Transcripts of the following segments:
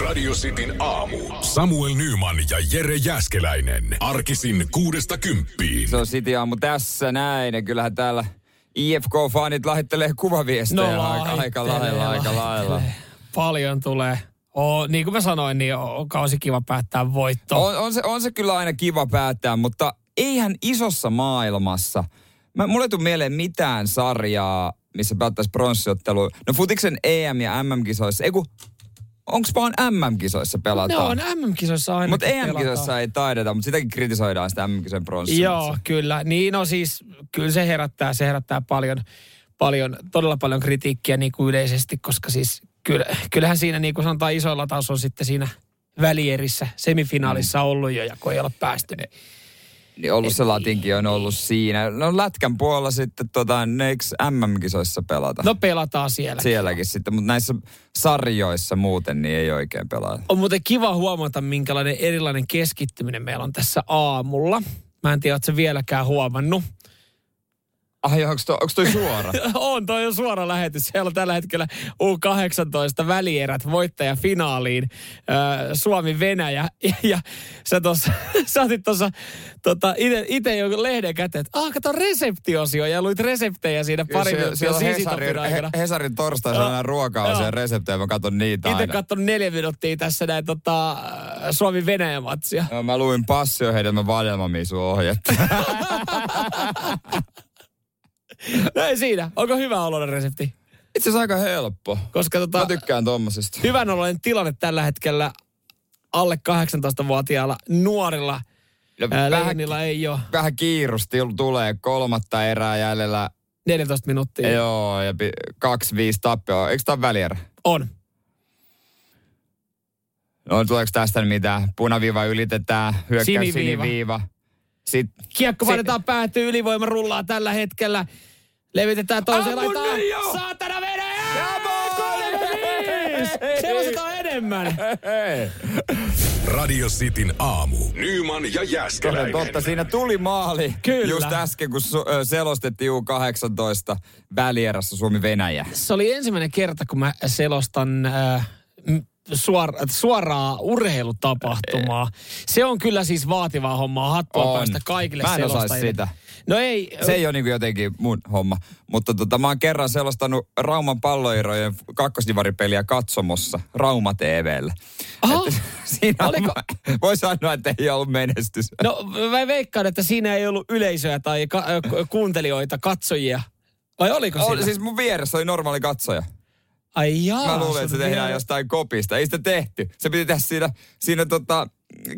Radio Cityn aamu. Samuel Nyman ja Jere Jäskeläinen. Arkisin kuudesta kymppiin. Se on City aamu tässä näin. Ja kyllähän täällä IFK-fanit lahittelee kuvaviestejä No aika, aika lailla, aika lailla. Paljon tulee. Oo, niin kuin mä sanoin, niin on kausi kiva päättää voitto. On, on, se, on se kyllä aina kiva päättää, mutta eihän isossa maailmassa, mä, mulle ei tule mieleen mitään sarjaa, missä päättäisi pronssiottelu. No futiksen EM- ja MM-kisoissa, ei kun, onks vaan MM-kisoissa pelataan? on MM-kisoissa aina. Mutta EM-kisoissa ei taideta, mutta sitäkin kritisoidaan sitä MM-kisojen pronssia. Joo, kyllä. Niin no siis, kyllä se herättää, se herättää paljon, paljon, todella paljon kritiikkiä niin kuin yleisesti, koska siis kyllä, kyllähän siinä niin kuin sanotaan isoilla tasolla sitten siinä välierissä, semifinaalissa Mm. ollut jo ja kun ei ole päästy. Niin. Niin ollut se latinkin on ollut siinä. No lätkän puolella sitten tota, eikö MM-kisoissa pelata? No pelataan siellä. Sielläkin sitten, mutta näissä sarjoissa muuten niin ei oikein pelata. On muuten kiva huomata, minkälainen erilainen keskittyminen meillä on tässä aamulla. Mä en tiedä, ootko sä vieläkään huomannut. Joo, onko toi, onko toi suora? on, toi on suora lähetys. Siellä on tällä hetkellä U18 välierät voittaja finaaliin. Ö, Suomi-Venäjä. Ja, ja sä, tossa, sä otit tuossa tota, ite jonkun lehden käteen, että ah, kato reseptiosio. Ja luit reseptejä siinä pari Siellä- minuuttia siellä on Sisitopin Hesarin, aikana. He- Hesarin torstaina ruoka-osia Joo. reseptejä, mä katson niitä Itse aina. katsonut neljä minuuttia tässä näin tota, Suomi-Venäjä-matsia. Joo, mä luin passiohedelmän vadelmamisu ohjetta. No ei siinä. Onko hyvä oloinen resepti? Itse asiassa aika helppo. Koska tota, Mä tykkään tommosesta. hyvän oloinen tilanne tällä hetkellä alle 18-vuotiailla nuorilla No, vähän, ei ole vähän kiirusti tulee kolmatta erää jäljellä. 14 minuuttia. Joo, ja pi- kaksi viisi tappioa. Eikö ole välierä? On. No tuleeko tästä mitään? Punaviiva ylitetään, hyökkäys Siniviiva. siniviiva. Sitten Kiekko painetaan päätyy, ylivoima rullaa tällä hetkellä. Levitetään toiseen Ammu laitaan. nyt jo! Saatana! 3-5! Sellaiset on enemmän. Radio Cityn aamu. Nyman ja Toden Jäskeläinen. totta, siinä tuli maali. Kyllä. Just äsken, kun su- selostettiin U18 välierässä Suomi-Venäjä. Se oli ensimmäinen kerta, kun mä selostan äh, suor, suoraa urheilutapahtumaa. Se on kyllä siis vaativaa hommaa. Hattua On. päästä kaikille Mä en sitä. No ei. Se ei ole niin jotenkin mun homma. Mutta tota, mä oon kerran selostanut Rauman palloirojen kakkosdivaripeliä katsomossa Rauma TVllä. Aha. Että siinä Oliko- on, voi sanoa, että ei ollut menestys. No mä veikkaan, että siinä ei ollut yleisöä tai ka- kuuntelijoita, katsojia. Vai oliko Oli, siinä? siis mun vieressä oli normaali katsoja. Ai jaa. Mä luulen, että se tehdään jostain kopista. Ei sitä tehty. Se piti tehdä siinä, siinä tota,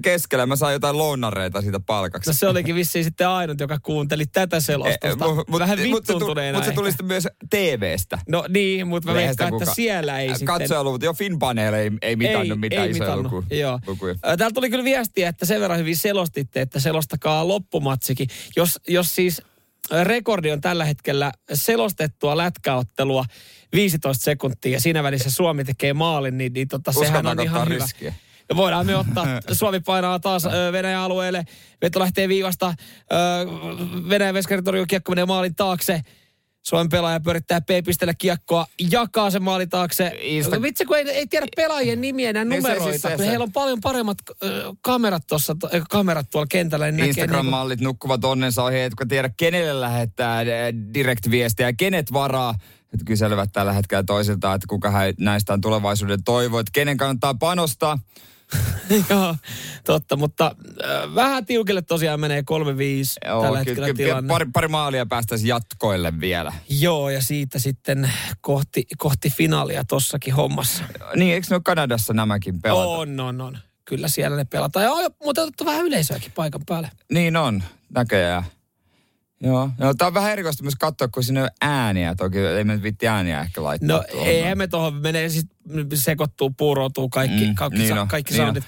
keskellä. Mä sain jotain lounareita siitä palkaksi. No se olikin vissiin sitten ainut, joka kuunteli tätä selostusta. Eh, mu- mut- Vähän mut se tuli- vittuuntuneena Mutta se tuli sitten myös TVstä. No niin, mutta mä veikkaan, että siellä ei sitten... Katsojaluvut, joo, Finpanel ei, ei mitannut ei, mitään ei isoja mitannut. luku, Joo. lukuja. Ö, Täältä tuli kyllä viestiä, että sen verran hyvin selostitte, että selostakaa loppumatsikin. Jos, jos siis rekordi on tällä hetkellä selostettua lätkäottelua 15 sekuntia ja siinä välissä Suomi tekee maalin, niin, niin tota, sehän on ihan ottaa hyvä. Voidaan me ottaa, Suomi painaa taas ö, Venäjän alueelle, veto lähtee viivasta, ö, Venäjän veskaritorjuu kiekko menee maalin taakse, Suomen pelaaja pyörittää P-pistellä kiekkoa, jakaa sen maalin taakse. Insta- Vitsi, kun ei, ei tiedä pelaajien nimiä enää Niin se numeroita. siis se- se. Heillä on paljon paremmat ö, kamerat tuossa, to- ö, kamerat tuolla kentällä. Niin Instagram-mallit nukkuvat onnensa ohi, etkä tiedä kenelle lähettää direct-viestiä ja kenet varaa. Kyselevät tällä hetkellä toisiltaan, että kuka näistä on tulevaisuuden toivo, että kenen kannattaa panostaa. Joo, totta, mutta äh, vähän tiukille tosiaan menee 3-5 tällä hetkellä ky- tilanne. pari, pari maalia päästäisiin jatkoille vielä. Joo, ja siitä sitten kohti, kohti finaalia tossakin hommassa. Niin, eikö ne ole Kanadassa nämäkin pelata? On, on, on. Kyllä siellä ne pelataan. Ja on muuten otettu vähän yleisöäkin paikan päälle. Niin on, näköjään. Joo, no, tää on vähän erikoista myös katsoa, kun siinä ei ole ääniä. Toki ei me vitti ääniä ehkä laittaa. No tuohon. eihän me tuohon menee sit sekoittuu, puuroutuu kaikki, Mm, kaikki, niin sa- on, kaikki niin soundit.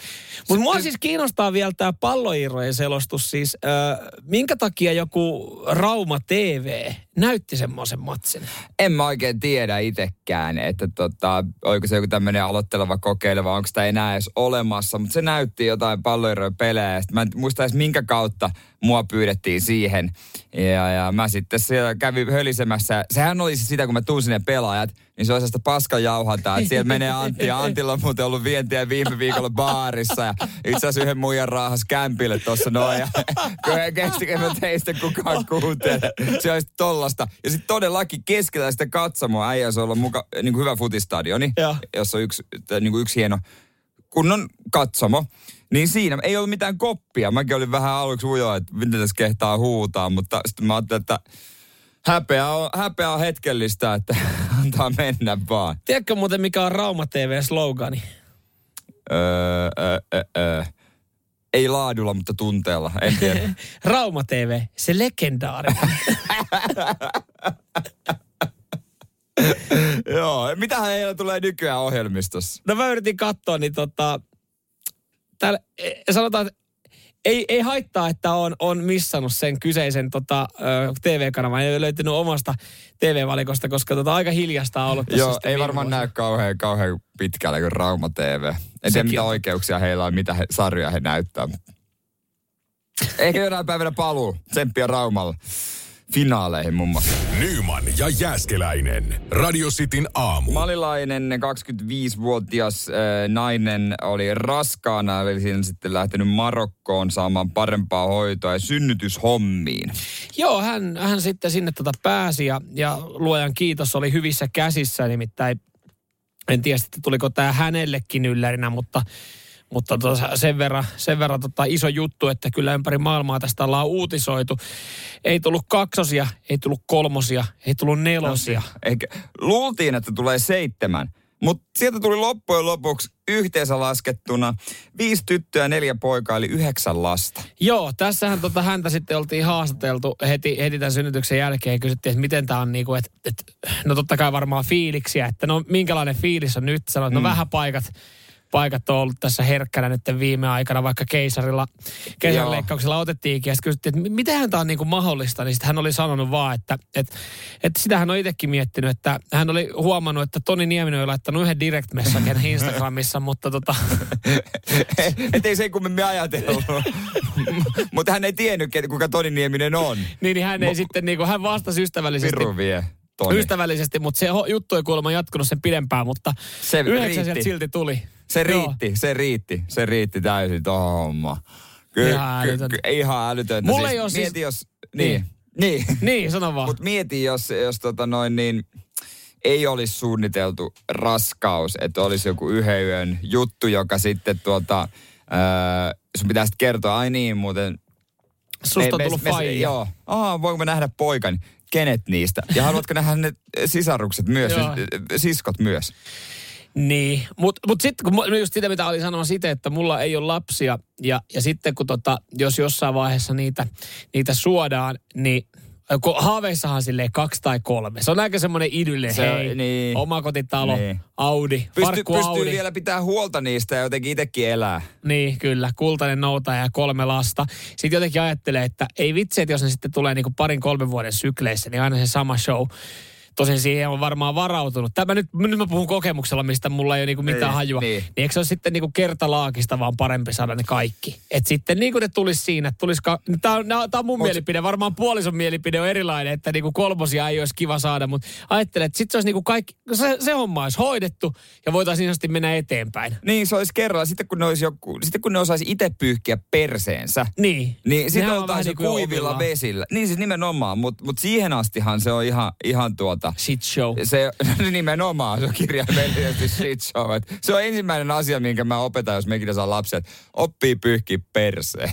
Mutta mua siis kiinnostaa vielä tämä palloirojen selostus. Siis, äh, minkä takia joku Rauma TV näytti semmoisen matsin? En mä oikein tiedä itsekään, että tota, oliko se joku tämmöinen aloitteleva kokeileva, onko sitä enää edes olemassa, mutta se näytti jotain palloirojen pelejä. ja sit Mä en muista edes minkä kautta mua pyydettiin siihen. Ja, ja mä sitten siellä kävin hölisemässä. Sehän oli siis sitä, kun mä tunsin ne pelaajat. Niin se on sellaista paskajauhantaa, että siellä menee Antti. Ja Antilla on muuten ollut vientiä viime viikolla baarissa ja itse asiassa yhden muijan raahas kämpille tuossa noin. Ja kestikemmin teistä kukaan kuuntelee. Se olisi tollasta. Ja sitten todellakin keskellä sitä katsomoa äijä se on ollut muka, niin kuin hyvä futistadioni, Joo. jossa on yksi, niin kuin yksi hieno kunnon katsomo. Niin siinä ei ollut mitään koppia. Mäkin olin vähän aluksi ujo, että miten tässä kehtaa huutaa, mutta sitten mä ajattelin, että häpeä on, häpeä on hetkellistä, että antaa mennä vaan. Tiedätkö muuten, mikä on Rauma TV-slogani? Öö, öö, öö, öö. Ei laadulla, mutta tunteella. En tiedä. Rauma TV, se legendaari. Joo, mitähän heillä tulee nykyään ohjelmistossa? No mä yritin katsoa, niin tota, täällä, eh, sanotaan, että ei, ei haittaa, että on, on missannut sen kyseisen tota, TV-kanavan. Ei ole löytynyt omasta TV-valikosta, koska tota, aika hiljasta on ollut tässä Joo, ei varmaan näy kauhean, kauhean pitkälle kuin Rauma TV. En tiedä, mitä oikeuksia heillä on, mitä he, sarjoja he näyttää. Ehkä jonain päivänä paluu. Tsemppiä Raumalla. Finaaleihin muun muassa. Nyman ja Jääskeläinen. Radio Cityn aamu. Malilainen 25-vuotias äh, nainen oli raskaana, eli siinä sitten lähtenyt Marokkoon saamaan parempaa hoitoa ja synnytyshommiin. Joo, hän, hän sitten sinne tota pääsi ja, ja luojan kiitos oli hyvissä käsissä, nimittäin en tiedä sitten tuliko tämä hänellekin yllärinä, mutta, mutta tota, sen verran, sen verran tota iso juttu, että kyllä ympäri maailmaa tästä ollaan uutisoitu. Ei tullut kaksosia, ei tullut kolmosia, ei tullut nelosia. Eikä, luultiin, että tulee seitsemän, mutta sieltä tuli loppujen lopuksi yhteensä laskettuna viisi tyttöä ja neljä poikaa, eli yhdeksän lasta. Joo, tässähän tota häntä sitten oltiin haastateltu heti, heti tämän synnytyksen jälkeen ja kysyttiin, että miten tämä on niinku, että et, no totta kai varmaan fiiliksiä, että no minkälainen fiilis on nyt. Sanoit, no vähän paikat, paikat on ollut tässä herkkänä nyt viime aikana, vaikka keisarilla, keisarileikkauksella otettiinkin. Ja sitten kysyttiin, että miten tämä on niinku mahdollista, niin sitten hän oli sanonut vaan, että, että, että sitä hän on itsekin miettinyt, että hän oli huomannut, että Toni Nieminen oli laittanut yhden direct messagen Instagramissa, mutta tota, Että ei se kummemmin ajatellut. mutta hän ei tiennyt, kuka Toni Nieminen on. niin, niin hän ei sitten, niinku, hän vastasi ystävällisesti Viru vie. Toni. ystävällisesti, mutta se juttu ei kuulemma jatkunut sen pidempään, mutta Se yhdeksän riitti. sieltä silti tuli. Se Joo. riitti, se riitti, se riitti täysin tohon hommaan. Ky- Ihan ky- älytöntä. ky- ihan älytöntä. Mulla siis, ei oo siis- mieti jos, niin, Niin. niin. Niin, sano vaan. Mutta mieti, jos, jos tota noin niin, ei olisi suunniteltu raskaus, että olisi joku yhden yön juttu, joka sitten tuota, ää, sun pitäisi kertoa, ai niin muuten. Susta on tullut faija. Joo, Aa, voinko mä nähdä poikani? Kenet niistä? Ja haluatko nähdä ne sisarukset myös, Joo. siskot myös? Niin, mutta mut sitten kun just sitä, mitä oli sanoa siitä, että mulla ei ole lapsia ja, ja sitten kun tota, jos jossain vaiheessa niitä, niitä suodaan, niin kun haaveissahan silleen kaksi tai kolme. Se on aika semmoinen idylle, Se hei, niin. omakotitalo, Niin. Audi, Pysty, farkku pystyy Audi. vielä pitää huolta niistä ja jotenkin itsekin elää. Niin, kyllä. Kultainen noutaja ja kolme lasta. Sitten jotenkin ajattelee, että ei vitsi, että jos ne sitten tulee niinku parin kolmen vuoden sykleissä, niin aina se sama show. Tosin siihen on varmaan varautunut. Tämä nyt, nyt mä puhun kokemuksella, mistä mulla ei ole niinku mitään Niin, hajua. Niin. niin. eikö se ole sitten niinku kertalaakista vaan parempi saada ne kaikki? Et sitten niin kuin ne tulisi siinä, että. Ka- Tämä on, tää on mun Mut- mielipide. Varmaan puolison mielipide on erilainen, että niinku kolmosia ei olisi kiva saada. Mutta ajattelen, että sitten se olisi niinku kaikki... Se, se homma olisi hoidettu ja voitaisiin isosti mennä eteenpäin. Niin, se olisi kerralla. Sitten kun ne, olisi joku, sitten kun ne osaisi itse pyyhkiä perseensä, Niin. niin sitten oltaisiin niinku kuivilla omillaan. vesillä. Niin siis nimenomaan, mutta mut siihen astihan se on ihan, ihan tuota... Shit show. Se nimenomaan, se on kirjaimellisesti shit show. Et se on ensimmäinen asia, minkä mä opetan, jos me ikinä saa lapsia, että oppii pyyhkiä perseen.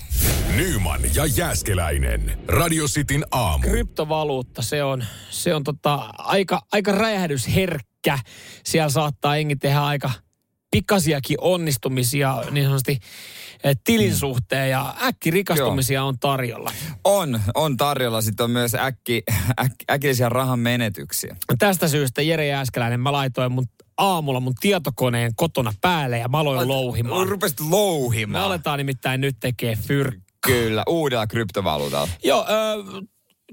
Nyman ja Jääskeläinen. Radio Cityn aamu. kryptovaluutta, se on, se on tota, aika, aika räjähdysherkkä. Siellä saattaa engi tehdä aika pikasiakin onnistumisia niin sanotusti eh, tilin suhteen ja äkkirikastumisia on tarjolla. On, on tarjolla. Sitten on myös äkki, äk, äkillisiä rahan menetyksiä. Tästä syystä Jere Jääskeläinen, mä laitoin mun aamulla mun tietokoneen kotona päälle ja mä aloin louhimaan. Rupesit Me louhimaan. aletaan nimittäin nyt tekee fyrkkä. Kyllä, uudella kryptovaluutalla. Joo, ö,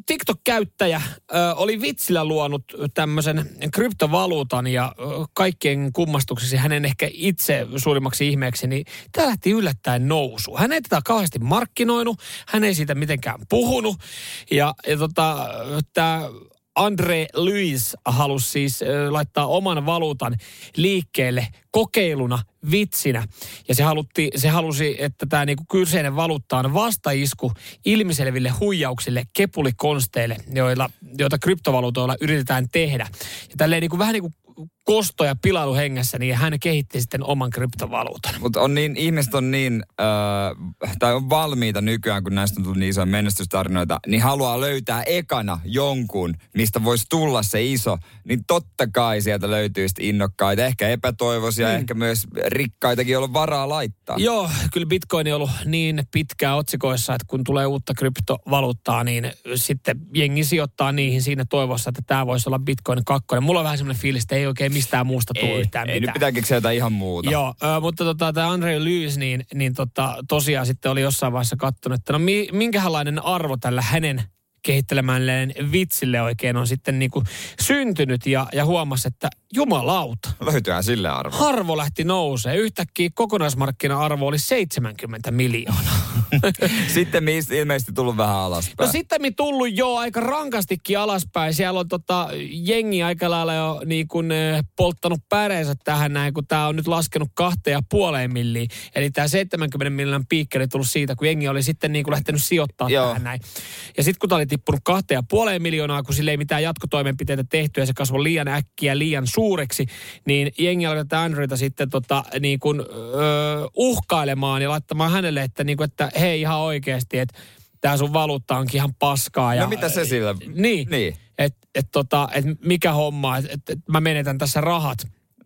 TikTok-käyttäjä ö, oli vitsillä luonut tämmöisen kryptovaluutan ja ö, kaikkien kummastuksesi hänen ehkä itse suurimmaksi ihmeeksi, niin tämä lähti yllättäen nousu. Hän ei tätä kauheasti markkinoinut, hän ei siitä mitenkään puhunut ja, ja tota, tämä Andre Luis halusi siis laittaa oman valuutan liikkeelle kokeiluna, vitsinä. Ja se, halutti, se halusi, että tämä niinku kyseinen valuutta on vastaisku ilmiselville huijauksille, kepulikonsteille, joilla, joita kryptovaluutoilla yritetään tehdä. Ja tälleen niinku, vähän niin kuin kosto- ja pilailuhengessä, niin hän kehitti sitten oman kryptovaluutan. Mutta on niin, ihmiset on niin, äh, tai on valmiita nykyään, kun näistä on tullut niin isoja menestystarinoita, niin haluaa löytää ekana jonkun, mistä voisi tulla se iso, niin totta kai sieltä löytyy sitten innokkaita, ehkä epätoivoisia, mm. ehkä myös rikkaitakin, joilla on varaa laittaa. Joo, kyllä Bitcoin on ollut niin pitkään otsikoissa, että kun tulee uutta kryptovaluuttaa, niin sitten jengi sijoittaa niihin siinä toivossa, että tämä voisi olla Bitcoin kakkonen. Mulla on vähän semmoinen fiilis, että ei oikein mistään muusta tule ei, yhtään ei, mitään. nyt pitää keksiä jotain ihan muuta. Joo, ö, mutta tota, tämä Andre Lewis, niin, niin tota, tosiaan sitten oli jossain vaiheessa katsonut, että no mi, minkälainen arvo tällä hänen kehittelemälleen vitsille oikein on sitten niin kuin syntynyt ja, ja huomasi, että jumalauta, Löytyyhän sille arvo. arvo lähti nousee. Yhtäkkiä kokonaismarkkina-arvo oli 70 miljoonaa. Sitten mistä ilmeisesti tullut vähän No alaspäin. sitten me tullut jo aika rankastikin alaspäin. Siellä on tota, jengi aika lailla jo niin kuin, eh, polttanut päreensä tähän näin, kun tämä on nyt laskenut kahteen ja puoleen milliin. Eli tämä 70 miljoonan piikki oli tullut siitä, kun jengi oli sitten niin kuin lähtenyt sijoittaa Joo. tähän näin. Ja sitten kun tämä oli tippunut kahteen ja puoleen miljoonaa, kun sille ei mitään jatkotoimenpiteitä tehty ja se kasvoi liian äkkiä, liian suureksi, niin jengi alkoi tätä Androida sitten tota, niin kuin, öö, uhkailemaan ja laittamaan hänelle, että, niin kuin, että hei ihan oikeasti, että tämä sun valuutta onkin ihan paskaa. Ja, No mitä se sillä- Niin. Niin. Että et, tota, et mikä homma, että et, et mä menetän tässä rahat.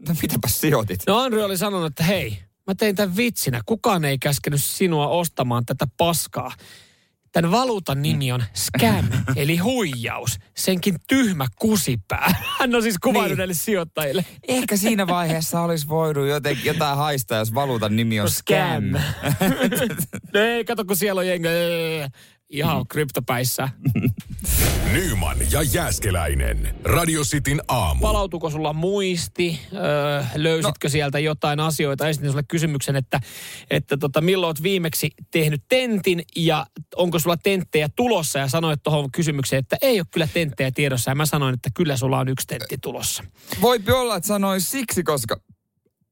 No mitäpäs sijoitit? No Andrew oli sanonut, että hei, mä tein tämän vitsinä. Kukaan ei käskenyt sinua ostamaan tätä paskaa. Tämän valuutan nimi on scam, eli huijaus. Senkin tyhmä kusipää. Hän on siis kuvannut Niin. näille sijoittajille. Ehkä siinä vaiheessa olisi voinut jotenkin jotain haistaa, jos valuutan nimi on scam. no ei, kato kun siellä on jengi. Ihan kryptopäissä. Nyman ja Jääskeläinen. Radio Cityn aamu. Palautuuko sulla muisti? Öö, löysitkö no. sieltä jotain asioita? Esitin sulle kysymyksen, että, että tota, milloin olet viimeksi tehnyt tentin ja onko sulla tenttejä tulossa? Ja sanoit tuohon kysymykseen, että ei ole kyllä tenttejä tiedossa. Ja mä sanoin, että kyllä sulla on yksi tentti tulossa. Voipi olla, että sanoin siksi, koska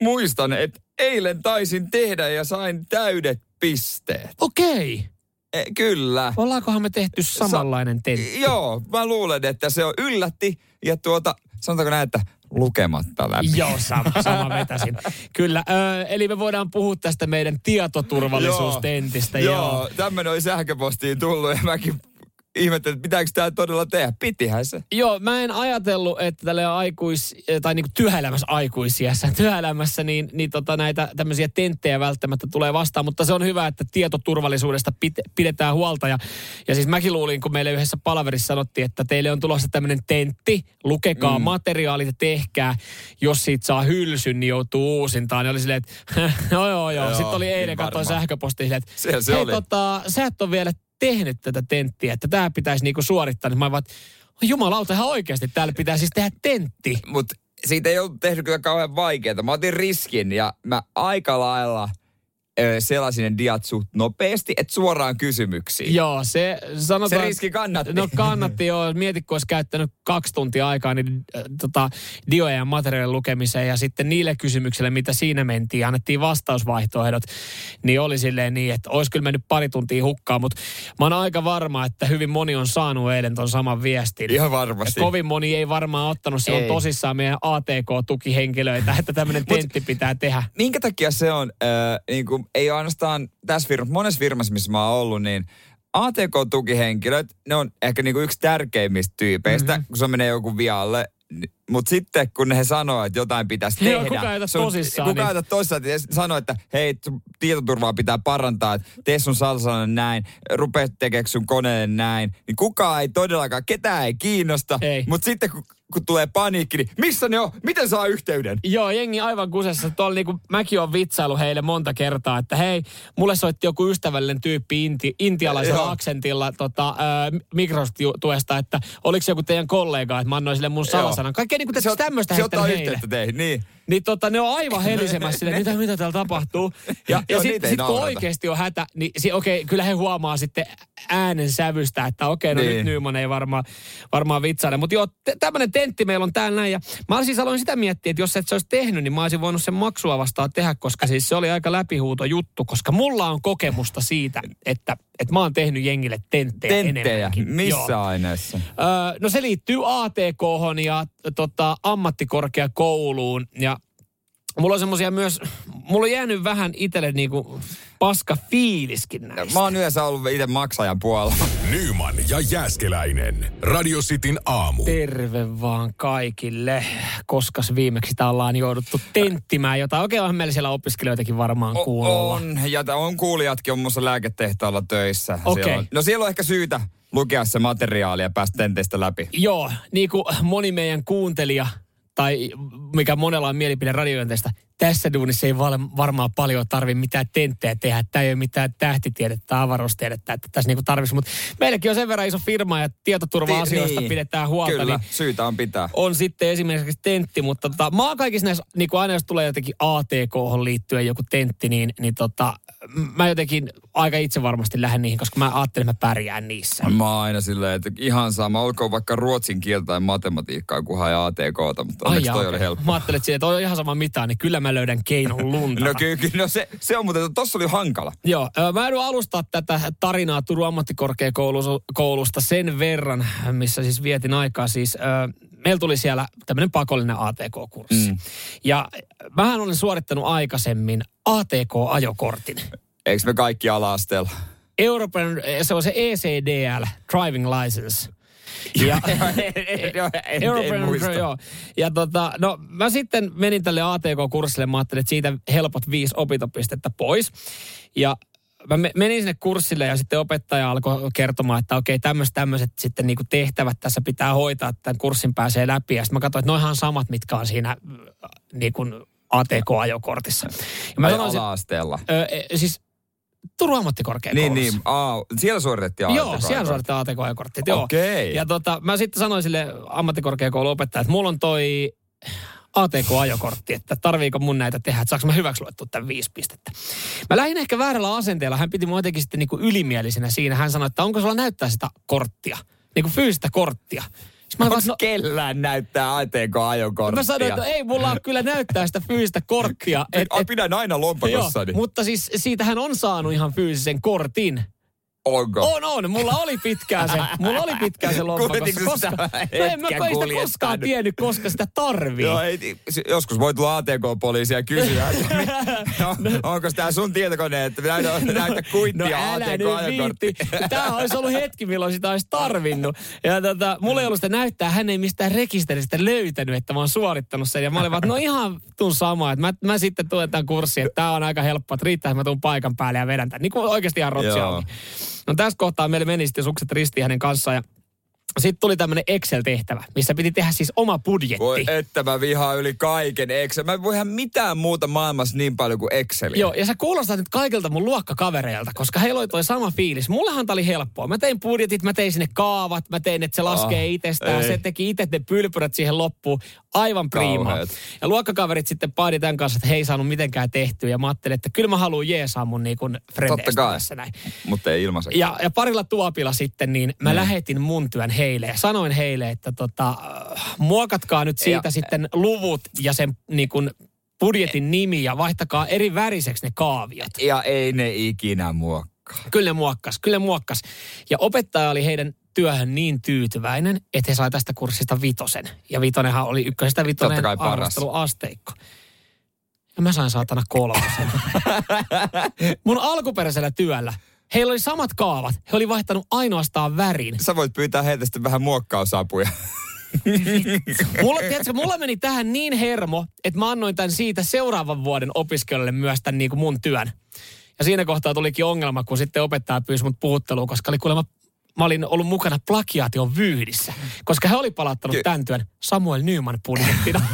muistan, että eilen taisin tehdä ja sain täydet pisteet. Okei. E, kyllä. Ollaankohan me tehty samanlainen tentti? Joo, mä luulen, että se on yllätti ja tuota, sanotaanko näin, että lukematta läpi. Joo, sama, sama vetäsin. Kyllä, ö, eli me voidaan puhua tästä meidän tietoturvallisuustentistä. Joo, Joo. joo tämmöinen oli sähköpostiin tullut ja mäkin ihmettelin, että pitääkö tämä todella tehdä. Pitihän se. Joo, mä en ajatellut, että tälle aikuis, tai niinku työelämässä aikuisiässä, työelämässä, niin, niin tota näitä tämmöisiä tenttejä välttämättä tulee vastaan, mutta se on hyvä, että tietoturvallisuudesta pit- pidetään huolta. Ja, ja siis mäkin luulin, kun meille yhdessä palaverissa sanottiin, että teille on tulossa tämmöinen tentti, lukekaa mm. materiaalit ja tehkää. Jos siitä saa hylsyn, niin joutuu uusintaan. Ja oli silleen, että joo, joo, joo. Joo, Sitten oli eilen, niin katsoin silleen, että Siellä se hei, oli. tota, sä et ole vielä tehnyt tätä tenttiä, että tämä pitäisi niinku suorittaa. Niin mä vaan, jumalauta ihan oikeasti, täällä pitää siis tehdä tentti. Mutta siitä ei ollut tehnyt kyllä kauhean vaikeaa. Mä otin riskin ja mä aika lailla ne diat suht nopeasti, että suoraan kysymyksiin. Joo, se sanotaan... Se riski kannatti. No kannatti joo. Mieti, kun olisi käyttänyt kaksi tuntia aikaa niin, äh, tota, diojen ja materiaalin lukemiseen ja sitten niille kysymyksille, mitä siinä mentiin, annettiin vastausvaihtoehdot, niin oli silleen niin, että olisi kyllä mennyt pari tuntia hukkaan, mutta mä oon aika varma, että hyvin moni on saanut eilen ton saman viestin. Ihan Ja varmasti. kovin moni ei varmaan ottanut silloin Ei. tosissaan meidän ATK-tukihenkilöitä, että tämmöinen tentti pitää tehdä. Minkä takia se on, äh, niin kuin, ei ole ainoastaan tässä firmassa, monessa firmassa, missä mä oon ollut, niin ATK-tukihenkilöt, ne on ehkä niin kuin yksi tärkeimmistä tyypeistä, mm-hmm. kun se menee joku vialle. Mutta sitten kun he sanoo, että jotain pitäisi Joo, tehdä. kuka ei sun- tosissaan, Kuka niin- tosissaan, että sanoo, että hei, tietoturvaa pitää parantaa, että tee sun salsanen näin, rupea tekemään sun koneelle näin. Niin kukaan ei todellakaan, ketään ei kiinnosta. Ei. Mutta sitten kun, kun tulee paniikki, niin missä ne on? Miten saa yhteyden? Joo, jengi aivan kusessa. Tuolla niinku, mäkin on vitsailu heille monta kertaa, että hei, mulle soitti joku ystävällinen tyyppi inti, intialaisella Joo. aksentilla tota, äh, Microsoft-tuesta, että oliko se joku teidän kollega, että mä annoin sille mun salasanan. Kaikkea niinku se, tämmöistä se ottaa yhteyttä teihin, niin. Niin tota, ne on aivan helisemässä silleen, mitä, mitä täällä tapahtuu. Ja, ja sitten sit, kun oikeasti on hätä, niin si, okei, okay, kyllä he huomaa sitten äänen sävystä, että okei, okay, no Niin. nyt Nyman ei varmaan, varmaan vitsaile. Mutta joo, t- tämmöinen tentti meillä on täällä näin. Ja mä siis aloin sitä miettiä, että jos et se olisi tehnyt, niin mä olisin voinut sen maksua vastaan tehdä, koska siis se oli aika läpihuuto juttu, koska mulla on kokemusta siitä, että, että mä oon tehnyt jengille tenttejä, Tenttejä. enemmänkin. Joo. Missä aineessa? Öö, no se liittyy atk ja tota, ammattikorkeakouluun ja mulla on semmosia myös, mulla on jäänyt vähän itselle niinku paska fiiliskin näistä. Mä oon yleensä ollut itse maksajan puolella. Nyman ja Jääskeläinen. Radio Cityn aamu. Terve vaan kaikille, koska viimeksi tää ollaan jouduttu tenttimään jotain. Okei, onhan meillä siellä opiskelijoitakin varmaan O- kuulolla. on, ja t- on kuulijatkin on muassa lääketehtaalla töissä. Okei. Siellä on- No siellä on ehkä syytä lukea se materiaali ja päästä tenteistä läpi. Joo, niin kuin moni meidän kuuntelija, tai mikä monella on mielipide radiointeista, tässä duunissa ei varmaan paljon tarvi mitään tenttejä tehdä. Tämä ei ole mitään tähtitiedettä, avaruustiedettä, että tässä niinku tarvitsisi. Mutta meilläkin on sen verran iso firma ja tietoturva-asioista Niin. pidetään huolta. Kyllä, Niin syytä on pitää. on sitten esimerkiksi tentti, mutta tota, mä oon kaikissa näissä, niin kuin aina jos tulee jotenkin ATK liittyen joku tentti, niin, niin tota, mä jotenkin aika itse varmasti lähden niihin, koska mä ajattelin, että mä pärjään niissä. Mä oon aina silleen, että ihan sama, olkoon vaikka ruotsin kieltä tai matematiikkaa, kunhan ei ATKta, mutta onneksi jaa, toi okei. oli helppo. Mä ajattelin, että siitä on ihan sama mitään, niin kyllä mä löydän keinon lunta. No kyllä, no se, se on muuten, tossa oli hankala. Joo, mä joudun alustaa tätä tarinaa Turun ammattikorkeakoulusta sen verran, missä siis vietin aikaa. Siis, meillä tuli siellä tämmöinen pakollinen ATK-kurssi. Mm. Ja mähän olen suorittanut aikaisemmin ATK-ajokortin. Eikö me kaikki ala-asteella? Euroopan, se on se ECDL, Driving License. Ja, Joo, en- en Euroopan, muista. joo. Ja tota, no mä sitten menin tälle ATK-kurssille, mä ajattelin, että siitä helpot viisi opintopistettä pois. Ja mä me- menin sinne kurssille ja sitten opettaja alkoi kertomaan, että okei, tämmöiset tämmöiset sitten niinku tehtävät tässä pitää hoitaa, että tämän kurssin pääsee läpi. Ja sitten mä katsoin, että noihan samat, mitkä on siinä äh, niin kuin ATK-ajokortissa. Ja mä sanoin, ala-asteella. ö, e, siis Turun ammattikorkeakoulussa. Niin, niin. Aa, siellä suoritettiin Joo, ATK. siellä suoritetaan ATK-ajokorttit, joo. Okei. Ja tota, mä sitten sanoin sille ammattikorkeakouluopettajalle, että mulla on toi ATK-ajokortti, että tarviiko mun näitä tehdä, että saanko mä hyväksi luettua tämän viisi pistettä. Mä lähdin ehkä väärällä asenteella, hän piti mua jotenkin sitten niinku ylimielisenä siinä. Hän sanoi, että onko sulla näyttää sitä korttia, niinku fyysistä korttia. Mä Onko no, kellään näyttää ATK-ajokorttia? mä sanoin, että ei mulla ole kyllä näyttää sitä fyysistä korttia. Et, et, Pidän aina joo, lompakossani. mutta siis siitä hän on saanut ihan fyysisen kortin. Onko? On, on. Mulla oli pitkään se, mulla oli pitkään se lompakossa. Koska, sitä no en mä kai sitä koskaan tiennyt, koska sitä tarvii. Joo, ei, joskus voi tulla ATK-poliisia ja kysyä, no, onko tämä sun tietokone, että näytä, näytä No kuittia älä nyt ATK-ajokortti. viitti. Tämä olisi ollut hetki, milloin sitä olisi tarvinnut. Ja tota, mulla ei ollut sitä näyttää, hän ei mistään rekisteristä löytänyt, että mä oon suorittanut sen. Ja mä olin vaan, no ihan tuun sama, että mä, mä sitten tuen tämän kurssin, että tää on aika helppoa, että riittää, että mä tuun paikan päälle ja vedän tämän. Niin kuin oikeasti ihan rotsi auki. No tässä kohtaa meille meni sitten sukset ristiin hänen kanssaan ja sitten tuli tämmöinen Excel-tehtävä, missä piti tehdä siis oma budjetti. Voi että mä vihaan yli kaiken Excel. Mä en voi ihan mitään muuta maailmassa niin paljon kuin Exceliä. Joo, ja sä kuulostat nyt kaikilta mun luokkakavereilta, koska heillä oli toi sama fiilis. Mullehan tää oli helppoa. Mä tein budjetit, mä tein sinne kaavat, mä tein, että se laskee Ah, itsestään. ei. Se teki itse ne pylpyrät siihen loppuun. Aivan prima. Kauheet. Ja luokkakaverit sitten paadi tämän kanssa, että he ei saanut mitenkään tehtyä. Ja mä ajattelin, että kyllä mä haluan jeesaa mun niin kuin Totta kai. tässä näin. Mutta ei ilmaiseksi. Ja, ja parilla tuopilla sitten, niin mä lähetin mun työn heille ja sanoin heille, että tota, muokatkaa nyt siitä Ja- sitten luvut ja sen niin kuin budjetin nimi ja vaihtakaa eri väriseksi ne kaaviot. Ja ei ne ikinä muokkaa. Kyllä ne muokkas, kyllä ne muokkas. Ja opettaja oli heidän työhön niin tyytyväinen, että he sai tästä kurssista vitosen. Ja vitonenhan oli ykkösestä vitonen arvosteluasteikko. Ja mä sain saatana kolmosen. Mun alkuperäisellä työllä heillä oli samat kaavat. He oli vaihtanut ainoastaan värin. Sä voit pyytää heiltä sitten vähän muokkausapuja. Mulla, tiedätkö, mulla meni tähän niin hermo, että mä annoin tämän siitä seuraavan vuoden opiskelijoille myös tämän niin kuin mun työn. Ja siinä kohtaa tulikin ongelma, kun sitten opettaja pyysi mut puhutteluun, koska oli kuulemma, mä olin ollut mukana plagiaation vyyhdissä. Koska he oli palauttanut Ky- tämän työn Samuel Nyman budjettina.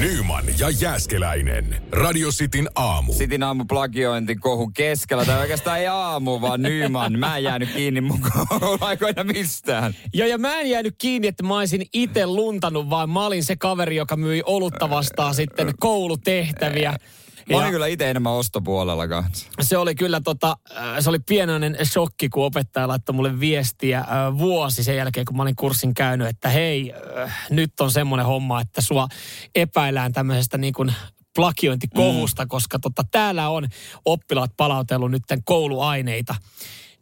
Nyman ja Jääskeläinen. Radio Cityn aamu. Sitin aamu plagiointi kohu keskellä, tai oikeastaan ei aamu, vaan Nyman. Mä en jäänyt kiinni mun kouluaikoina mistään. Joo, ja mä en jäänyt kiinni, että mä olisin itse luntanut, vaan mä olin se kaveri, joka myi olutta vastaan sitten koulutehtäviä. Mä olin kyllä itse enemmän ostopuolella kanssa. se oli kyllä tota, äh, se oli pienoinen shokki, kun opettaja laittoi mulle viestiä äh, vuosi sen jälkeen, kun mä olin kurssin käynyt, että hei, äh, nyt on semmoinen homma, että sua epäillään tämmöisestä niin kuin plagiointikohusta, mm. koska tota, täällä on oppilaat palautellut nyt kouluaineita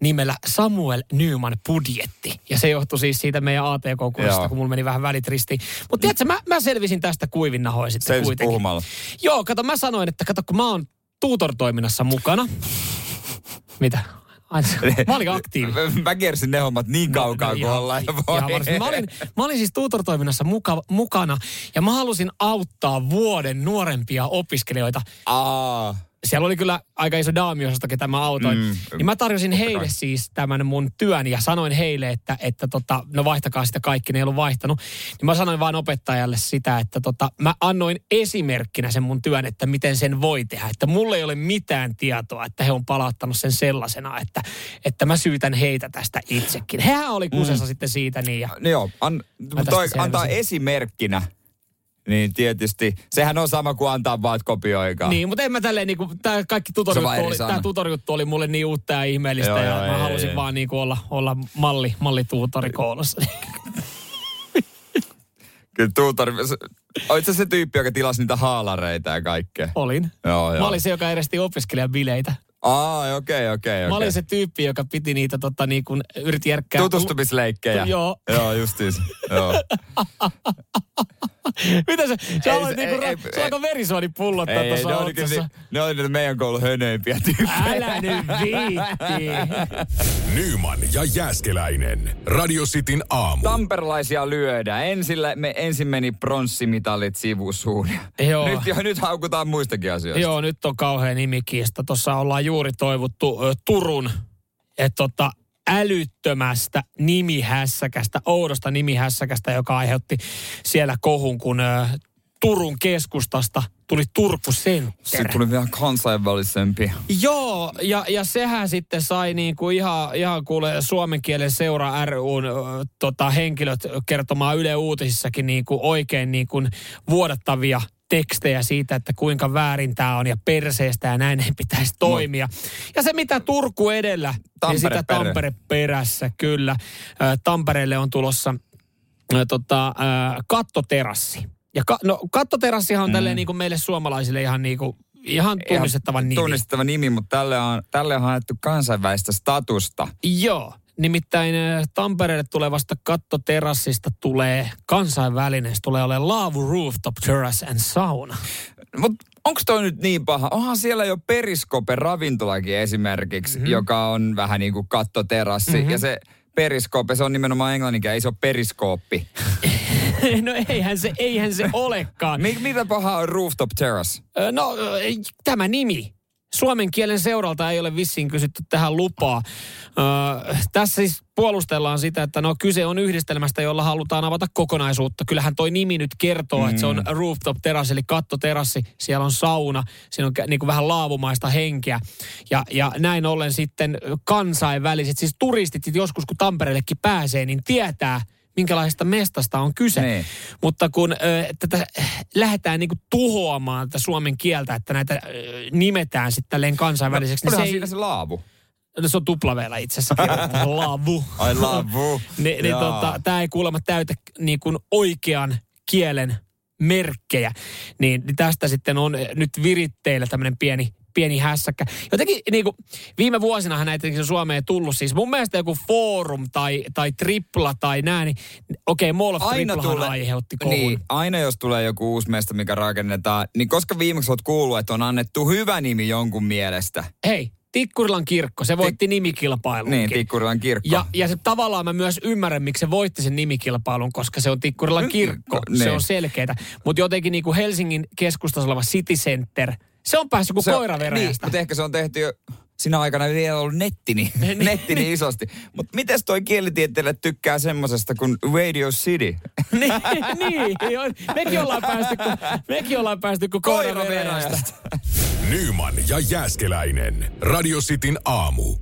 nimellä Samuel Nyman budjetti. Ja se johtui siis siitä meidän ATK-kurssista, kun mulla meni vähän välit ristiin. Mutta tiedätkö, mä, mä selvisin tästä kuivin nahoin sitten Selvisit kuitenkin. puhumalla. Joo, kato, mä sanoin, että kato, kun mä oon tutor-toiminnassa mukana. Mitä? Mä olin aktiivinen. Mä kiersin ne hommat niin kaukaa kuin ihan- ollaan ihan voi. varmasti. Mä olin, mä olin siis tutor-toiminnassa muka, mukana ja mä halusin auttaa vuoden nuorempia opiskelijoita. Aa, Siellä oli kyllä aika iso daamiosasto, ketä mä autoin. Mm, niin mä tarjosin heille kai. siis tämän mun työn ja sanoin heille, että, että tota, no vaihtakaa sitä kaikki, ne ei ollut vaihtanut. Niin mä sanoin vain opettajalle sitä, että tota, mä annoin esimerkkinä sen mun työn, että miten sen voi tehdä. Että mulla ei ole mitään tietoa, että he on palauttanut sen sellaisena, että, että mä syytän heitä tästä itsekin. Hehän oli kusessa mm. sitten siitä niin ja no joo, an, toi, antaa esimerkkinä. Niin tietysti, sehän on sama kuin antaa vaan, kopioikaa. Niin, mutta en mä tälleen tää kaikki Se on vaan tutorijuttu eri oli, tää oli mulle niin uutta ja ihmeellistä Joo, ja joo, mä ei, halusin ei. vaan niinku olla, olla malli, mallituutori koulussa. Kyllä tuutori, olit se tyyppi, joka tilasi niitä haalareita ja kaikkea? Olin. Joo, Mä joo. olin se, joka järjesti opiskelijan bileitä. Aa, okei, okei, Mä olin okei. se tyyppi, joka piti niitä tota niin kuin yritti järkkää. Tutustumisleikkejä. Tu- joo. Joo, justiis. Joo. Mitä se, se se- niinku, ei- ra- ei- se alkoi verisuoni pullottaa tuossa ne oli, kyllä, otsassa. ni- ne oli niitä meidän koulun hönöimpiä tyyppejä. Älä nyt viitti. Nyman ja Jääskeläinen. Radio Cityn aamu. Tamperelaisia lyödään. Ensillä, me, ensin meni pronssimitaalit sivusuun. Joo. Nyt, jo, nyt haukutaan muistakin asioista. Joo, nyt on kauhean nimikiista. Tuossa ollaan juuri toivottu ö, Turun et, tota, älyttömästä nimihässäkästä, oudosta nimihässäkästä, joka aiheutti siellä kohun, kun ö, Turun keskustasta tuli Turku Center. Sitten tuli vielä kansainvälisempi. Joo, ja, ja sehän sitten sai niin kuin ihan, ihan kuule suomen kielen seura RUn ö, tota, henkilöt kertomaan Yle Uutisissakin niin kuin oikein niin kuin vuodattavia tekstejä siitä, että kuinka väärin tämä on ja perseestä ja näin ei pitäisi toimia. Ja se mitä Turku edellä, Tampere niin sitä perä. Tampere perässä, kyllä. Tampereelle on tulossa tota, kattoterassi. Ja ka, no, kattoterassihan on mm. tälleen niin kuin meille suomalaisille ihan, niin kuin, ihan tunnistettava nimi. Tunnistettava nimi, mutta tälle on, tälle on haettu kansainvälistä statusta. Joo. Nimittäin äh, Tampereelle tulevasta kattoterassista tulee kansainvälinen. Se tulee olemaan Laavu Rooftop Terrace and Sauna. Mutta onko toi nyt niin paha? Onhan siellä jo Periskope ravintolakin esimerkiksi, Mhm. mm-hmm. joka on vähän niin kuin kattoterassi. Mm-hmm. Ja se Periskope, se on nimenomaan englanninkielinen, ei se ole periskooppi. no eihän se, eihän se olekaan. Mi- mitä pahaa on rooftop terrace? No tämä nimi. Suomen kielen seuralta ei ole vissiin kysytty tähän lupaa. Ö, tässä siis puolustellaan sitä, että no kyse on yhdistelmästä, jolla halutaan avata kokonaisuutta. Kyllähän toi nimi nyt kertoo, mm. että se on rooftop terassi, eli kattoterassi. Siellä on sauna, siinä on niin kuin vähän laavumaista henkeä. Ja, ja näin ollen sitten kansainväliset, siis turistit joskus kun Tampereellekin pääsee, niin tietää, minkälaisesta mestasta on kyse. Niin. Mutta kun ö, tätä äh, lähdetään niinku tuhoamaan tätä suomen kieltä, että näitä ö, nimetään sitten tälleen kansainväliseksi, No, niin se, ei, siinä se laavu. no, se on tuplaveellä itse asiassa laavu. Ai laavu. Ni, niin Jaa. tota, tämä ei kuulemma täytä niin kuin oikean kielen merkkejä. Niin, niin tästä sitten on nyt viritteillä tämmöinen pieni, pieni hässäkkä. Jotenkin niin kuin, viime vuosinahan näitä Suomeen tullut siis. Mun mielestä joku forum tai, tai tripla tai nää, niin okei, okay, Mall of Triplahan aiheutti koulun. Niin, aina jos tulee joku uusi mesta, mikä rakennetaan, niin koska viimeksi olet kuullut, että on annettu hyvä nimi jonkun mielestä. Hei, Tikkurilan kirkko, se voitti nimikilpailun. Niin, Tikkurilan kirkko. Ja, ja se tavallaan mä myös ymmärrän, miksi se voitti sen nimikilpailun, koska se on Tikkurilan Mm, kirkko. niin. Se on selkeää. Mutta jotenkin niin kuin Helsingin keskustassa oleva City Center, se on päässyt kuin koira Niin, veräjästä. mutta ehkä se on tehty jo Siinä aikana ei vielä ollut netti niin, netti niin isosti. Mutta miten toi kielitieteilijä tykkää semmosesta kuin Radio City? niin, niin mekin ollaan päästy, kun, mekin ollaan päästy, kun koira Venäjästä. Nyman ja Jääskeläinen. Radio Cityn aamu.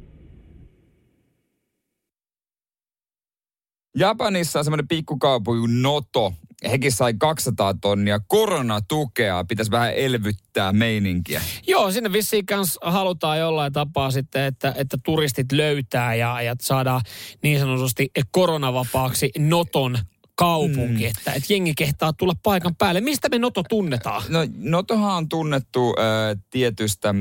Japanissa on semmoinen pikkukaupunki Noto. Hekin sai 200 tonnia koronatukea. Pitäisi vähän elvyttää meininkiä. Joo, sinne vissiin kanssa halutaan jollain tapaa sitten, että, että turistit löytää ja, ja saadaan niin sanotusti koronavapaaksi Noton kaupunki, mm. että, että jengi kehtaa tulla paikan päälle. Mistä me Noto tunnetaan? No Notohan on tunnettu äh, tietystä äh,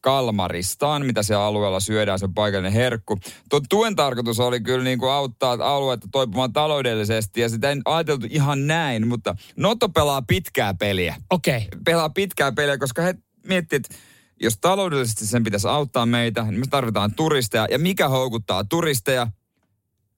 kalmaristaan, mitä siellä alueella syödään, se on paikallinen herkku. Tuon tuen tarkoitus oli kyllä niin kuin auttaa aluetta toipumaan taloudellisesti ja sitä ei ajateltu ihan näin, mutta Noto pelaa pitkää peliä. Okei. Okay. Pelaa pitkää peliä, koska he miettivät, että jos taloudellisesti sen pitäisi auttaa meitä, niin me tarvitaan turisteja. Ja mikä houkuttaa turisteja?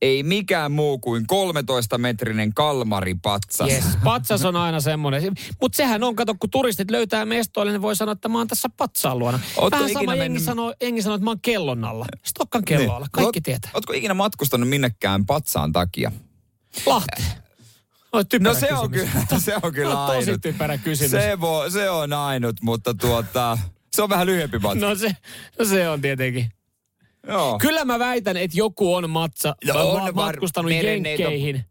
Ei mikään muu kuin 13-metrinen kalmaripatsas. Yes, patsas on aina semmoinen. Mutta sehän on, kato, kun turistit löytää mestoille, niin voi sanoa, että mä oon tässä patsaan luona. Ootko Vähän sama jengi, sanoo, jengi sanoo, että mä oon kellon alla. Stokkan kellon niin. alla, kaikki Oot, tietää. Ootko ikinä matkustanut minnekään patsaan takia? Lahti. No se on kyllä, se on kyllä no, ainut. Tosi typerä kysymys. Se, vo, se on ainut, mutta tuota, se on vähän lyhyempi matka. No se, no se on tietenkin. Joo. Kyllä mä väitän, että joku on matsa, no, on matkustanut jenkkeihin.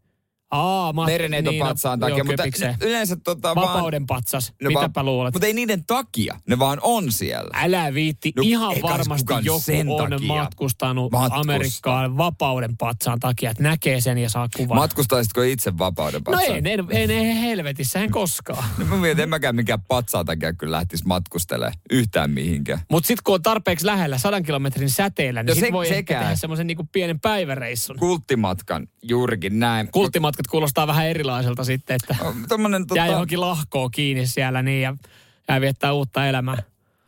Aa, ma- Mereneiton niin, no, patsaan takia, joo, mutta yleensä tota Vapauden vaan, patsas, no, mitäpä luulet? Mutta ei niiden takia, ne vaan on siellä. Älä viitti, no, ihan varmasti joku on takia. matkustanut Matkusta. Amerikkaan vapauden patsaan takia, että näkee sen ja saa kuvan. Matkustaisitko itse vapauden patsaan? No en, en, en, en helvetissä, en koskaan. no mä mietin, en mäkään mikään patsaan takia kyllä lähtisi matkustelemaan yhtään mihinkään. Mutta sitten kun on tarpeeksi lähellä sadan kilometrin säteellä, niin no sit se, voi tehdä semmoisen niinku pienen päiväreissun. Kulttimatkan, juurikin näin. Kulttimatkan matkat kuulostaa vähän erilaiselta sitten, että no, Tommonen, tota... jää johonkin lahkoon kiinni siellä niin ja jää viettää uutta elämää.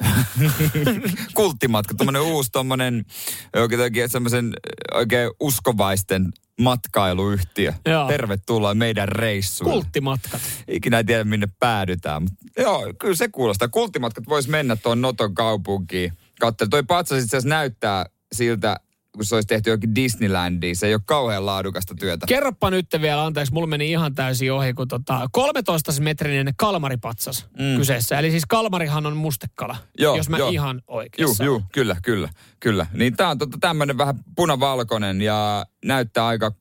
Kulttimatka, tuommoinen uusi tuommoinen oikein semmoisen oikein uskovaisten matkailuyhtiö. Joo. Tervetuloa meidän reissuun. Kulttimatkat. Ikinä ei tiedä minne päädytään. Mutta joo, kyllä se kuulostaa. Kulttimatkat vois mennä tuon Noton kaupunkiin. Katsel, toi patsas itse asiassa näyttää siltä kun se olisi tehty jokin Disneylandiin. Se ei ole kauhean laadukasta työtä. Kerropa nyt vielä, anteeksi, mulla meni ihan täysin ohi, kun tota, 13-metrinen kalmaripatsas mm. kyseessä. Eli siis kalmarihan on mustekala, joo, jos mä joo. ihan oikeassa Joo, joo, kyllä, kyllä, kyllä. Niin tää on tota, tämmönen vähän punavalkoinen ja näyttää aika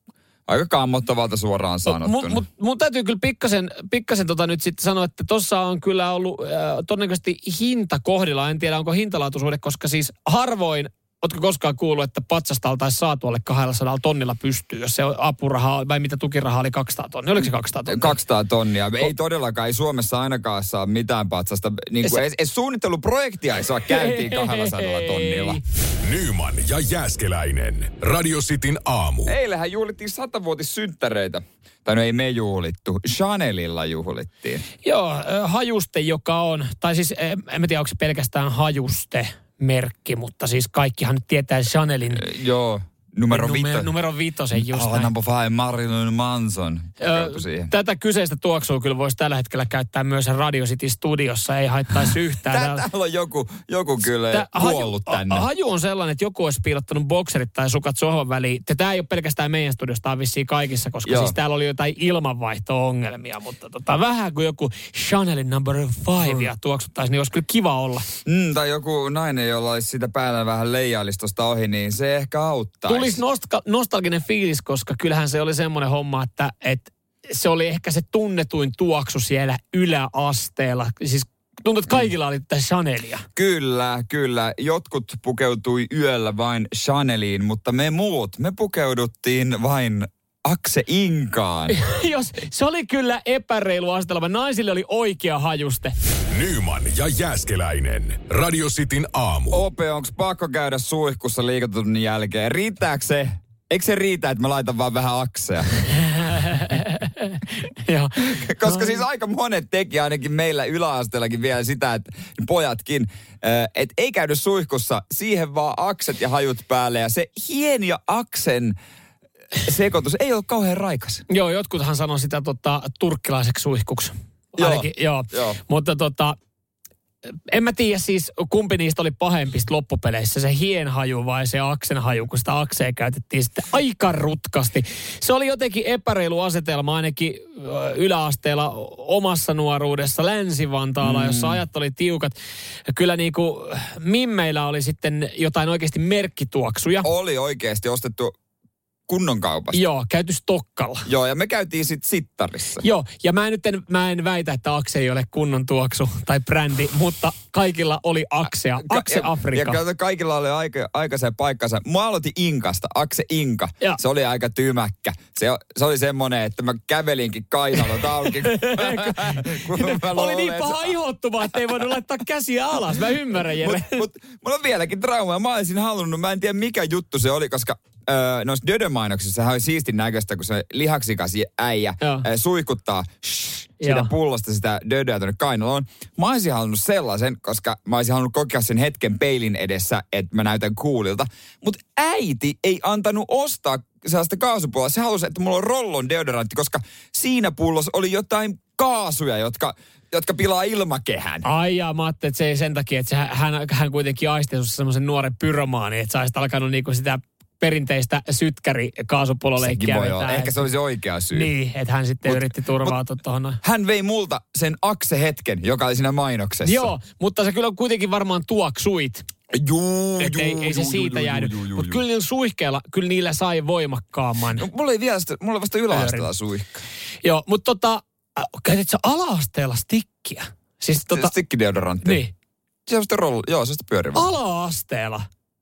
Aika kammottavalta suoraan sanottuna. Mun, mun, mun täytyy kyllä pikkasen, pikkasen tota nyt sitten sanoa, että tuossa on kyllä ollut äh, todennäköisesti hinta kohdilla. En tiedä, onko hintalaatuisuude, koska siis harvoin Oletko koskaan kuullut, että patsasta oltaisiin saatu alle 200 tonnilla pystyy, jos se apuraha vai mitä tukiraha oli 200 tonnia? Oliko se 200 tonnia? 200 tonnia. Ei todellakaan, ei Suomessa ainakaan saa mitään patsasta. Niin kuin, se... edes, suunnitteluprojektia ei saa käyntiin 200 tonnilla. Nyman ja Jääskeläinen. Radio Cityn aamu. Eilähän juhlittiin satavuotissynttäreitä. Tai no ei me juhlittu, Chanelilla juhlittiin. Joo, hajuste, joka on, tai siis en mä tiedä, onko se pelkästään hajuste, merkki, mutta siis kaikkihan nyt tietää Chanelin. Joo. Numero viito. Numero viitosen just oh, number five, Marilyn Manson. Ö, tätä kyseistä tuoksua kyllä voisi tällä hetkellä käyttää myös Radio City Studiossa, ei haittaisi yhtään. Täällä on joku, joku kyllä Tää, kuollut haju, tänne. Haju on sellainen, että joku olisi piilottanut bokserit tai sukat sohvan väliin. Tämä ei ole pelkästään meidän studiosta, tämä on vissiin kaikissa, koska Joo. siis täällä oli jotain ilmanvaihto-ongelmia, mutta tota, vähän kuin joku Chanelin number five ja tuoksuttaisi, niin olisi kyllä kiva olla. Mm, tai joku nainen, jolla olisi sitä päällä vähän leijailistosta ohi, niin se ehkä auttaa. Tuli olisi nostal- nostalginen fiilis, koska kyllähän se oli semmoinen homma, että, että se oli ehkä se tunnetuin tuoksu siellä yläasteella. Siis tuntuu, että kaikilla oli tätä Chanelia. Kyllä, kyllä. Jotkut pukeutui yöllä vain Chaneliin, mutta me muut, me pukeuduttiin vain Akse Inkaan. Jos, se oli kyllä epäreilu asetelma. Naisille oli oikea hajuste. Nyman ja Jääskeläinen. Radio Cityn aamu. OP, onko pakko käydä suihkussa liikotunnin jälkeen? Riittääkö se? Eikö se riitä, että mä laitan vaan vähän aksea? Koska siis aika monet teki ainakin meillä yläasteellakin vielä sitä, että pojatkin, että ei käydy suihkussa, siihen vaan akset ja hajut päälle. Ja se hieni aksen sekoitus ei ole kauhean raikas. Joo, jotkuthan sanoo sitä tota, turkkilaiseksi suihkuksi. Ainakin, joo. joo. joo. Mutta tota, en mä tiedä siis, kumpi niistä oli pahempi loppupeleissä, se hienhaju vai se aksenhaju, kun sitä aksea käytettiin sitten aika rutkasti. Se oli jotenkin epäreilu asetelma ainakin yläasteella omassa nuoruudessa Länsi-Vantaalla, mm. jossa ajat oli tiukat. Kyllä niin kuin Mimmeillä oli sitten jotain oikeasti merkkituoksuja. Oli oikeasti ostettu kunnon kaupasta. Joo, käyty Stokkalla. Joo, ja me käytiin sitten sittarissa. Joo, ja mä nyt en, mä en väitä, että Akse ei ole kunnon tuoksu tai brändi, mutta kaikilla oli Aksea. Akse ja, Afrika. Ja kato, kaikilla oli aika, aika se paikkansa. Mä aloitin Inkasta, Akse Inka. Ja. Se oli aika tymäkkä. Se, se oli semmonen, että mä kävelinkin kainalot auki. kun mä oli niin paha ihottuma, että ei voinut laittaa käsiä alas. Mä ymmärrän, Jere. Mut, mut, mulla on vieläkin trauma. Mä olisin halunnut, mä en tiedä mikä juttu se oli, koska öö, noissa Dödö-mainoksissa oli siistin näköistä, kun se lihaksikas äijä Joo. suihkuttaa shh, siitä Joo. pullosta sitä Dödöä tuonne kainaloon. Mä olisin halunnut sellaisen, koska mä olisin halunnut kokea sen hetken peilin edessä, että mä näytän kuulilta. Mutta äiti ei antanut ostaa sellaista kaasupulloa. Se halusi, että mulla on rollon deodorantti, koska siinä pullossa oli jotain kaasuja, jotka, jotka pilaa ilmakehän. Ai jaa, mä ajattelin, että se ei sen takia, että se, hän, hän kuitenkin aisti semmoisen nuoren pyromaani, että sä olisit alkanut niinku sitä perinteistä sytkäri kaasupulloleikkiä voi olla. Ehkä se olisi oikea syy. Niin, että hän sitten Mut- yritti turvautua tuohon. Hän vei multa sen akse-hetken, joka oli siinä mainoksessa. Joo, mutta sä kyllä kuitenkin varmaan tuoksuit. Juu, Että ei, juu, ei se juu, siitä juu, jäänyt. juu, juu, Mutta juu. kyllä niillä suihkeilla, kyllä niillä sai voimakkaamman. No, mulla ei vielä sitä, mulla vasta yläasteella suihka. Joo, mutta tota, äh, käytit sä ala-asteella stikkiä? Siis Tota, tota, Stikkideodorantti. niin, Se on sitä roll, joo, se on sitä pyörivää. ala-asteella.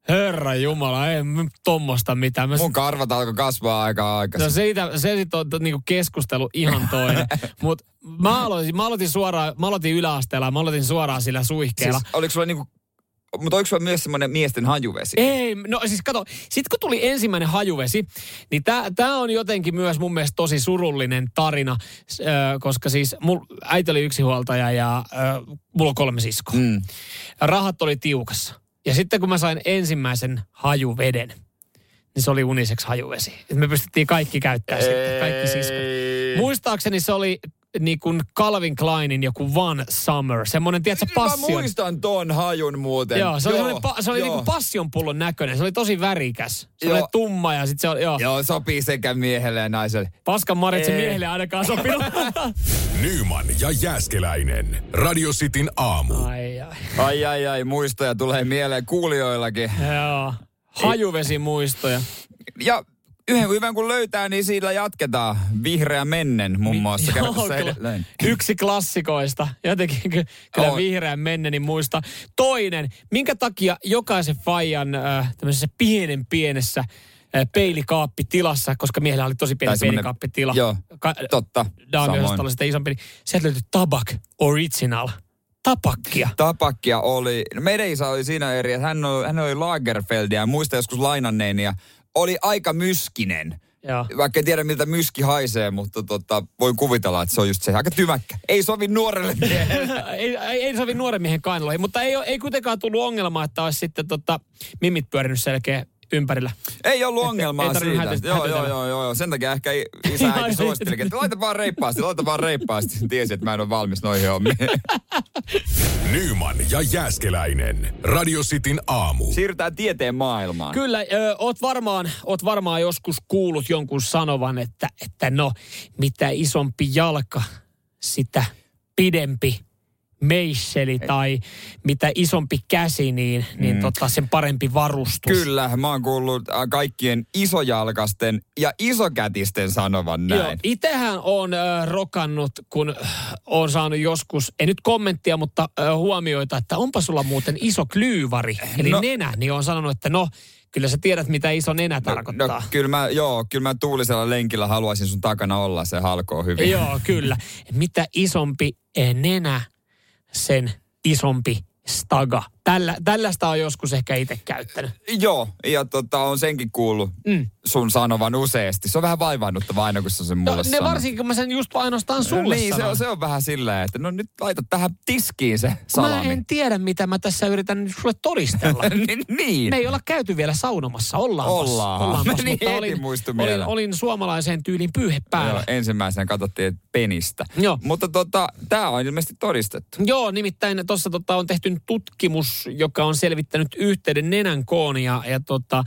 Herra Jumala, ei mä tommosta mitään. Mä Mun karvat alkoi kasvaa aika No aikaisin. siitä, se sitten on to- niinku keskustelu ihan toinen. Mutta mä aloitin, mä aloitin suoraan, mä aloitin yläasteella, mä aloitin suoraan sillä suihkeella. siis, oliko sulla niinku, mutta oliko sulla myös semmoinen miesten hajuvesi? Ei, no siis kato, sit kun tuli ensimmäinen hajuvesi, niin tää, tää on jotenkin myös mun mielestä tosi surullinen tarina, koska siis mul, äiti oli yksinhuoltaja ja ö, mulla on kolme siskoa. Mm. Rahat oli tiukassa. Ja sitten kun mä sain ensimmäisen hajuveden, niin se oli uniseksi hajuvesi. Et me pystyttiin kaikki käyttämään sitten, kaikki siskot. Muistaakseni se oli niin kuin Calvin Kleinin joku One Summer, semmoinen, tiedätkö, Mä passion. muistan ton hajun muuten. Joo, se oli, joo, pa, se oli joo. niinku passionpullon näköinen. Se oli tosi värikäs. Se oli tumma ja sitten se oli, joo. Joo, sopii sekä miehelle ja naiselle. Paskan Marit se miehelle ainakaan sopinut. Nyman ja Jääskeläinen. Radio Cityn aamu. ai, ai. Ai ai ai, muistoja tulee mieleen kuulijoillakin. Joo. Hajuvesimuistoja. Ja yhden hyvän kun löytää, niin sillä jatketaan. Vihreä mennen muun muassa. Käydä Joo, kyllä. edelleen. Yksi klassikoista. Jotenkin ky- kyllä On. vihreän menneni muista. Toinen, minkä takia jokaisen faijan äh, tämmöisessä pienen pienessä äh, peilikaappitilassa, koska miehellä oli tosi pieni peilikaappitila. Joo, Ka- totta. Samoin. oli sitten isompi. niin Sieltä löytyi Tabak Original. Tapakkia. Tapakkia oli, no meidän isä oli siinä eri, että hän oli, hän oli Lagerfeldia ja muista joskus lainanneen ja oli aika myskinen. Joo. Vaikka en tiedä miltä myski haisee, mutta tota, voin kuvitella, että se on just se aika tymäkkä. Ei sovi nuorelle miehelle. ei, ei, ei sovi nuoren miehen kainaloihin, mutta ei, ei kuitenkaan tullut ongelmaa, että olisi sitten tota, mimit pyörinyt selkeä ympärillä. Ei ollut ongelmaa ei tarvinnut siitä. hätä- joo, joo, joo, joo, joo. Sen takia ehkä isä äiti suosittelikin, että laita vaan reippaasti, laita vaan reippaasti. Tiesi, että mä en ole valmis noihin hommiin. Nyman ja Jääskeläinen. Radio Cityn aamu. Siirrytään tieteen maailmaan. Kyllä, ö, oot, varmaan, oot varmaan joskus kuullut jonkun sanovan, että, että no, mitä isompi jalka, sitä pidempi meisseli tai mitä isompi käsi, niin, niin tota, sen parempi varustus. Kyllä, mä oon kuullut äh, kaikkien isojalkasten ja isokätisten sanovan Joo, näin. itehän on äh, rokannut, kun äh, on saanut joskus, ei nyt kommenttia, mutta äh, huomioita, että onpa sulla muuten iso klyyvari, eli No- no, nenä, niin on sanonut, että no, kyllä sä tiedät, mitä iso nenä tarkoittaa. No, kyllä mä, joo, kyllä mä tuulisella lenkillä haluaisin sun takana olla, se halkoo hyvin. Joo, kyllä. Mitä isompi eh, nenä, sen isompi staga Tällä, tällaista on joskus ehkä itse käyttänyt. Joo, ja tota, on senkin kuullut mm. sun sanovan useasti. Se on vähän vaivaannuttava aina, kun sä sen mulle no, ne varsinkin, kun mä sen just ainoastaan sulle Niin, se on, se on vähän silleen, että no nyt laita tähän tiskiin se salami. Mä en tiedä, mitä mä tässä yritän sulle todistella. niin. Me ei olla käyty vielä saunomassa. Ollaan. Ollaan. Ollaan. Niin mutta olin, olin, olin, suomalaiseen tyyliin pyyhe päällä. Joo, ensimmäisenä katsottiin penistä. Joo. Mutta tota, tämä on ilmeisesti todistettu. Joo, nimittäin tuossa tota, on tehty tutkimus, joka on selvittänyt yhteyden nenän koon ja, ja tota,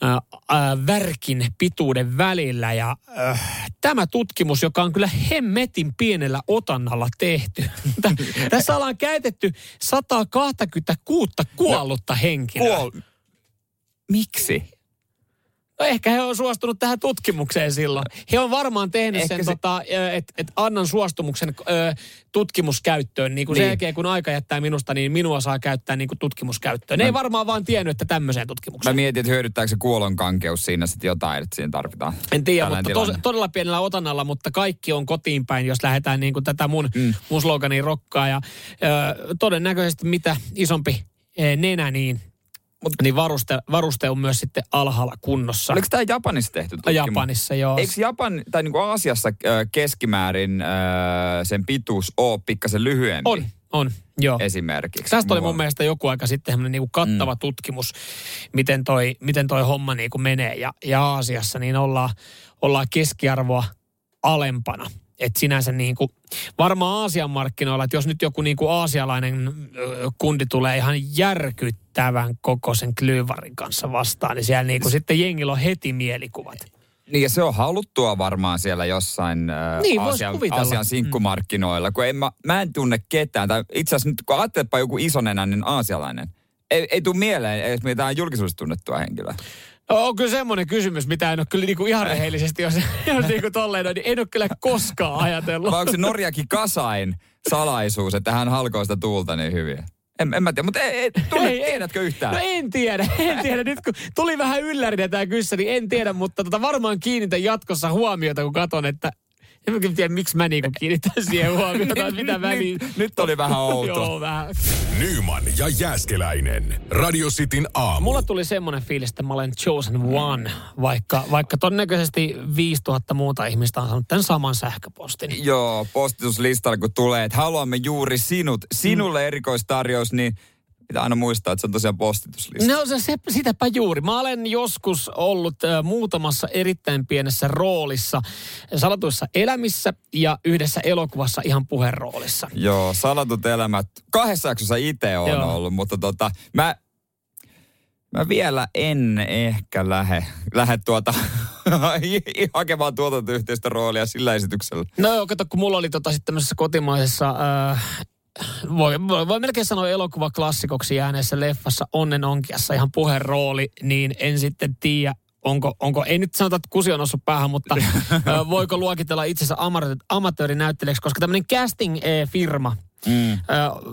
ää, ää, värkin pituuden välillä. Ja äh, tämä tutkimus, joka on kyllä hemmetin pienellä otannalla tehty. Tässä ollaan käytetty 126 kuollutta no, henkilöä. Kuol- Miksi? No ehkä he on suostunut tähän tutkimukseen silloin. He on varmaan tehnyt ehkä sen, se... tota, että et annan suostumuksen ö, tutkimuskäyttöön. Niin kuin niin. sen jälkeen, kun aika jättää minusta, niin minua saa käyttää niin kuin tutkimuskäyttöön. Ne Mä... ei varmaan vaan tiennyt, että tämmöiseen tutkimukseen. Mä mietin, että hyödyttääkö se kuolonkankeus siinä sitten jotain, että siinä tarvitaan. En tiedä, mutta tos, todella pienellä otannalla, mutta kaikki on kotiin päin, jos lähdetään niin kuin tätä mun, mm. mun slogania rokkaa. Ja ö, todennäköisesti mitä isompi nenä, niin Mut, niin varuste, varuste on myös sitten alhaalla kunnossa. Oliko tämä Japanissa tehty tutkimus? Japanissa, joo. Eikö Japan, tai niin kuin Aasiassa keskimäärin sen pituus ole pikkasen lyhyempi? On, on, joo. Esimerkiksi. Tästä oli mun mielestä joku aika sitten niin kuin kattava mm. tutkimus, miten toi, miten toi homma niin kuin menee. Ja, ja Aasiassa niin ollaan, ollaan keskiarvoa alempana. Että sinänsä niin kuin, varmaan Aasian markkinoilla, että jos nyt joku niin kuin aasialainen kundi tulee ihan järkyttävän kokoisen klyyvarin kanssa vastaan, niin siellä niin kuin sitten jengillä on heti mielikuvat. Niin ja se on haluttua varmaan siellä jossain äh, niin, Aasian, Aasian sinkkumarkkinoilla, kun en, mä, mä en tunne ketään. Tai itse asiassa nyt kun ajattelepa joku isonenäinen aasialainen, ei, ei tule mieleen edes mitään julkisuudessa tunnettua henkilöä. On kyllä semmoinen kysymys, mitä en ole kyllä niinku ihan rehellisesti, jos, jos niinku tolleen niin en ole kyllä koskaan ajatellut. Vai onko se Norjakin kasain salaisuus, että hän halkoo sitä tuulta niin hyvin? En, en mä tiedä, mutta ei, ei, tunne, ei, tiedätkö yhtään? No en tiedä, en tiedä. Nyt kun tuli vähän yllärinä tämä kyssä, niin en tiedä, mutta tota varmaan kiinnitän jatkossa huomiota, kun katson, että en mä tiedä, miksi mä niinku kiinnitän siihen huomiota, mitä väliin. nyt, nyt oli vähän outo. Joo, vähän. Nyman ja Jääskeläinen. Radio Cityn aamu. Mulla tuli semmoinen fiilis, että mä olen chosen one, vaikka, vaikka todennäköisesti 5000 muuta ihmistä on saanut tämän saman sähköpostin. Joo, postituslistalla kun tulee, että haluamme juuri sinut, sinulle mm. erikoistarjous, niin pitää aina muistaa, että se on tosiaan postituslista. No se, se, sitäpä juuri. Mä olen joskus ollut äh, muutamassa erittäin pienessä roolissa salatuissa elämissä ja yhdessä elokuvassa ihan puheroolissa. Joo, salatut elämät. Kahdessa jaksossa itse on Joo. ollut, mutta tota, mä, mä vielä en ehkä lähde, lähde tuota hakemaan tuotantoyhteistyöstä roolia sillä esityksellä. No joo, kato, kun mulla oli tota sitten tämmöisessä kotimaisessa äh, voi, voi, voi melkein sanoa elokuvaklassikoksi jääneessä leffassa Onnen onkiassa ihan rooli, niin en sitten tiedä, onko, onko, ei nyt sanota, että kusi on noussut päähän, mutta voiko luokitella itsensä amatöörinäyttelijäksi, koska tämmöinen casting-firma, Mm.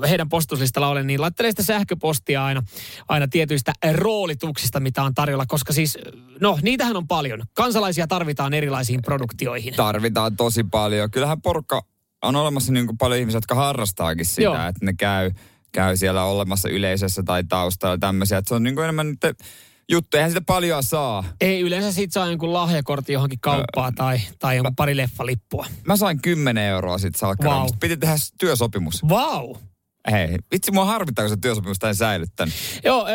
heidän postuslistalla olen, niin laittelee sitä sähköpostia aina, aina tietyistä roolituksista, mitä on tarjolla, koska siis, no niitähän on paljon. Kansalaisia tarvitaan erilaisiin produktioihin. Tarvitaan tosi paljon. Kyllähän porukka on olemassa niin kuin paljon ihmisiä, jotka harrastaakin sitä, Joo. että ne käy, käy siellä olemassa yleisössä tai taustalla tämmöisiä. Että se on niin kuin enemmän nyt juttu, eihän sitä paljon saa. Ei, yleensä siitä saa jonkun lahjakortti johonkin kauppaan öö, tai, tai jonkun pari leffalippua. Mä sain 10 euroa sit salkkaria, wow. piti tehdä työsopimus. Wow. Hei, vitsi mua harvittaa, kun se työsopimusta ei säilyttänyt. Joo,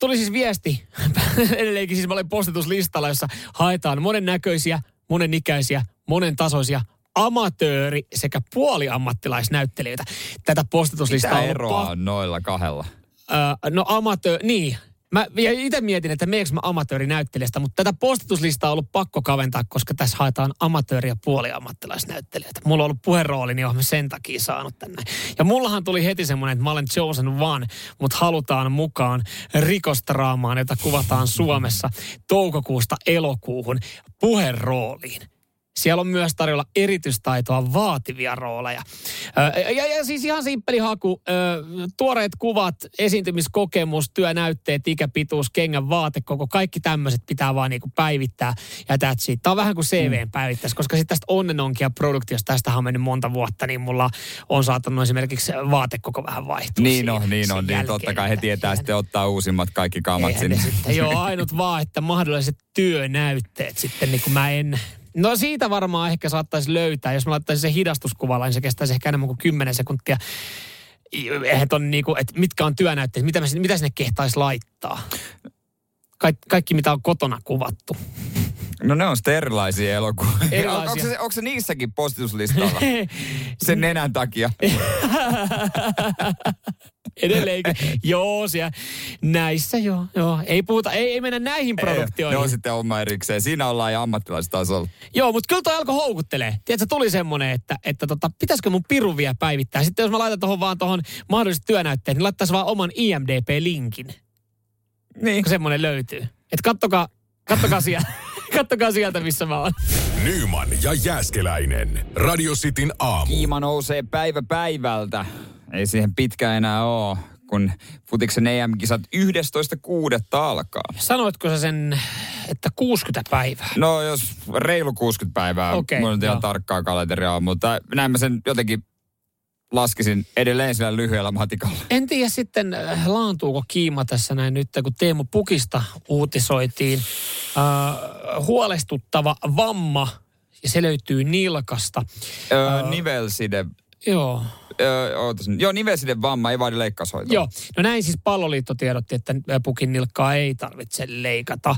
tuli siis viesti. Edelleenkin siis mä olen postituslistalla, jossa haetaan monennäköisiä, monenikäisiä, monen tasoisia amatööri sekä puoliammattilaisnäyttelijöitä. Tätä postituslistaa Mitä eroa on noilla kahdella? Öö, no amatööri, niin. Mä itse mietin, että meneekö mä amatöörinäyttelijästä, mutta tätä postituslistaa on ollut pakko kaventaa, koska tässä haetaan amatööri- ja puoliammattilaisnäyttelijöitä. Mulla on ollut puherooli, niin olen sen takia saanut tänne. Ja mullahan tuli heti semmoinen, että mä olen chosen one, mutta halutaan mukaan rikostraamaan, jota kuvataan Suomessa toukokuusta elokuuhun puherooliin. Siellä on myös tarjolla erityistaitoa vaativia rooleja. Ö, ja, ja siis ihan simppeli haku. Tuoreet kuvat, esiintymiskokemus, työnäytteet, ikäpituus, kengän vaate, koko kaikki tämmöiset pitää vaan niinku päivittää. Ja that's it. Tämä on vähän kuin CVn mm. päivittäisi, koska sitten tästä onnenonkia produktiosta, tästä on mennyt monta vuotta, niin mulla on saattanut esimerkiksi vaate koko vähän vaihtua. Niin on, niin on. Niin totta kai he tietää sitten ottaa uusimmat kaikki kamat sinne. Sitten, joo, ainut vaan, että mahdolliset työnäytteet sitten, niin kuin mä en No siitä varmaan ehkä saattaisi löytää. Jos mä laittaisin sen hidastuskuvalla, niin se kestäisi ehkä enemmän kuin 10 sekuntia. Et on niinku, että mitkä on työnäytteet, mitä, mitä sinne kehtaisi laittaa? Kaik, kaikki, mitä on kotona kuvattu. No ne on sitten erilaisia elokuvia. Erilaisia. Onko, se, onko se niissäkin postituslistalla? Sen nenän takia. Edelleenkin. joo, siellä, näissä joo, joo. Ei puhuta, ei, ei mennä näihin produktioihin. Ne on sitten oma erikseen. Siinä ollaan jo ammattilaistasolla. Joo, mutta kyllä toi alkoi houkuttelee. Tiedätkö, tuli semmoinen, että, että tota, pitäisikö mun piru vielä päivittää. Sitten jos mä laitan tuohon vaan tuohon mahdolliset työnäytteet, niin laittaisi vaan oman IMDP-linkin. Niin. Kun semmoinen löytyy. Että kattokaa, kattokaa siellä. Kattokaa sieltä, missä mä oon. Nyman ja Jääskeläinen. Radio Cityn aamu. Kiima nousee päivä päivältä. Ei siihen pitkä enää oo, kun futiksen EM-kisat 11.6. alkaa. Sanoitko sä sen, että 60 päivää? No jos reilu 60 päivää. Okay, Mulla on ihan tarkkaa kalenteria mutta näin mä sen jotenkin laskisin edelleen sillä lyhyellä matikalla. En tiedä sitten äh, laantuuko kiima tässä näin nyt, kun Teemu Pukista uutisoitiin. Uh, huolestuttava vamma, ja se löytyy nilkasta. Öö, uh, nivelside. Joo. Öö, Joo, nivelsiden vamma ei vaadi leikkaushoitoa. Joo, no näin siis palloliitto tiedotti, että pukin nilkkaa ei tarvitse leikata.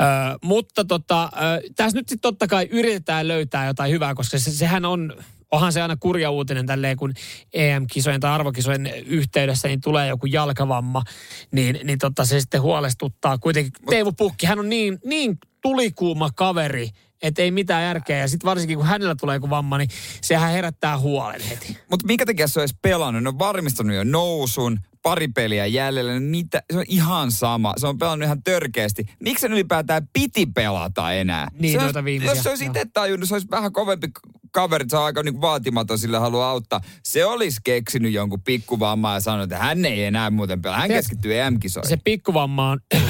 Öö, mutta tota, tässä nyt sitten totta kai yritetään löytää jotain hyvää, koska se, sehän on onhan se aina kurja uutinen tälleen, kun EM-kisojen tai arvokisojen yhteydessä niin tulee joku jalkavamma, niin, niin totta, se sitten huolestuttaa. Kuitenkin Teemu Pukki, hän on niin, niin tulikuuma kaveri, että ei mitään järkeä. Ja sitten varsinkin kun hänellä tulee joku vamma, niin sehän herättää huolen heti. Mutta minkä takia se olisi pelannut? Ne on varmistanut jo nousun, pari peliä jäljellä, niin mitä, se on ihan sama. Se on pelannut ihan törkeästi. Miksi sen ylipäätään piti pelata enää? Niin, se noita olisi, Jos se olisi itse tajunnut, se olisi vähän kovempi kaveri, se on aika niin vaatimaton, sillä haluaa auttaa. Se olisi keksinyt jonkun pikkuvammaa ja sanonut, että hän ei enää muuten pelaa. Hän keskittyy EM-kisoihin. Se pikkuvamma on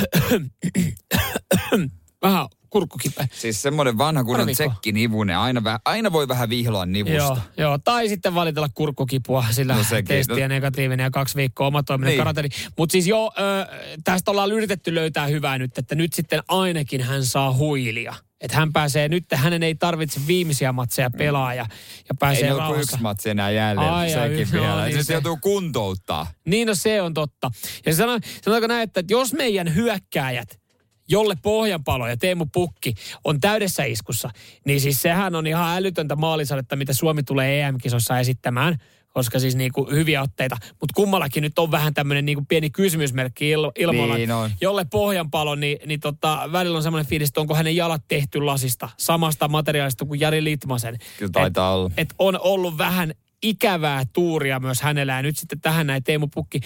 vähän kurkkukipeä. Siis semmoinen vanha kunnon tsekkinivunen. Aina, väh, aina voi vähän vihloa nivusta. Joo, joo. tai sitten valitella kurkkukipua, sillä no testiä no. negatiivinen ja kaksi viikkoa omatoiminen niin. karanteeni. Mutta siis joo, ö, tästä ollaan yritetty löytää hyvää nyt, että nyt sitten ainakin hän saa huilia. Että hän pääsee nyt, hänen ei tarvitse viimeisiä matseja pelaa ja, ja pääsee Ei ole yksi matsi enää jäljellä, Ai, sekin ja, vielä. No, niin se, se joutuu kuntouttaa. Niin no se on totta. Ja sanotaanko näin, että jos meidän hyökkääjät jolle Pohjanpalo ja Teemu Pukki on täydessä iskussa, niin siis sehän on ihan älytöntä maalisadetta, mitä Suomi tulee EM-kisossa esittämään koska siis niinku hyviä otteita. Mutta kummallakin nyt on vähän tämmöinen niinku pieni kysymysmerkki il, ilmoilla. Niin on. Jolle pohjanpalo, niin, niin tota, välillä on semmoinen fiilis, että onko hänen jalat tehty lasista, samasta materiaalista kuin Jari Litmasen. Kyllä taitaa et, olla. Et on ollut vähän ikävää tuuria myös hänellä ja nyt sitten tähän näin Teemu Pukki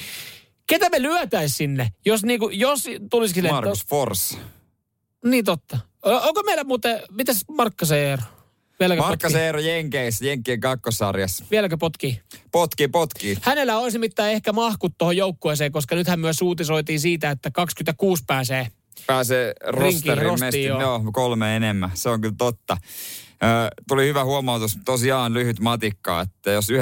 Ketä me lyötäis sinne, jos, niinku, jos tulisikin... Markus Fors. Niin totta. Onko meillä muuten, mitäs Markka Seero? Markka Seero Jenkeissä, Jenkkien kakkosarjassa. Vieläkö potkii? Potki, potki. Hänellä olisi mitään ehkä mahkut tuohon joukkueeseen, koska nythän myös uutisoitiin siitä, että 26 pääsee pääsee rosterin mesti, joo, kolme enemmän. Se on kyllä totta. Tuli hyvä huomautus, tosiaan lyhyt matikka, että jos 11.6.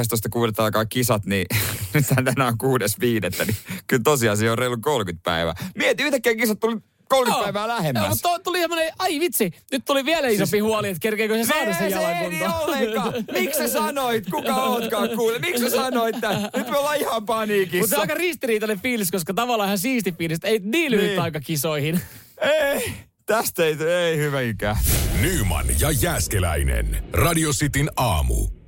alkaa kisat, niin nyt tänään on 6.5. Niin kyllä tosiaan se on reilu 30 päivää. Mieti, yhtäkkiä kisat tuli 30 no, päivää lähemmäs. No, mutta tuli semmoinen, ai vitsi, nyt tuli vielä isompi siis, huoli, että kerkeekö se saada sen jalan kuntoon. Niin Miksi sä sanoit, kuka ootkaan kuule? Miksi sä sanoit, että nyt me ollaan ihan paniikissa? Mutta se on aika ristiriitainen fiilis, koska tavallaan ihan siisti fiilis, että ei niin lyhyt niin. aika kisoihin. Ei, tästä ei, ei hyvä ikää. Nyman ja Jääskeläinen. Radio Cityn aamu.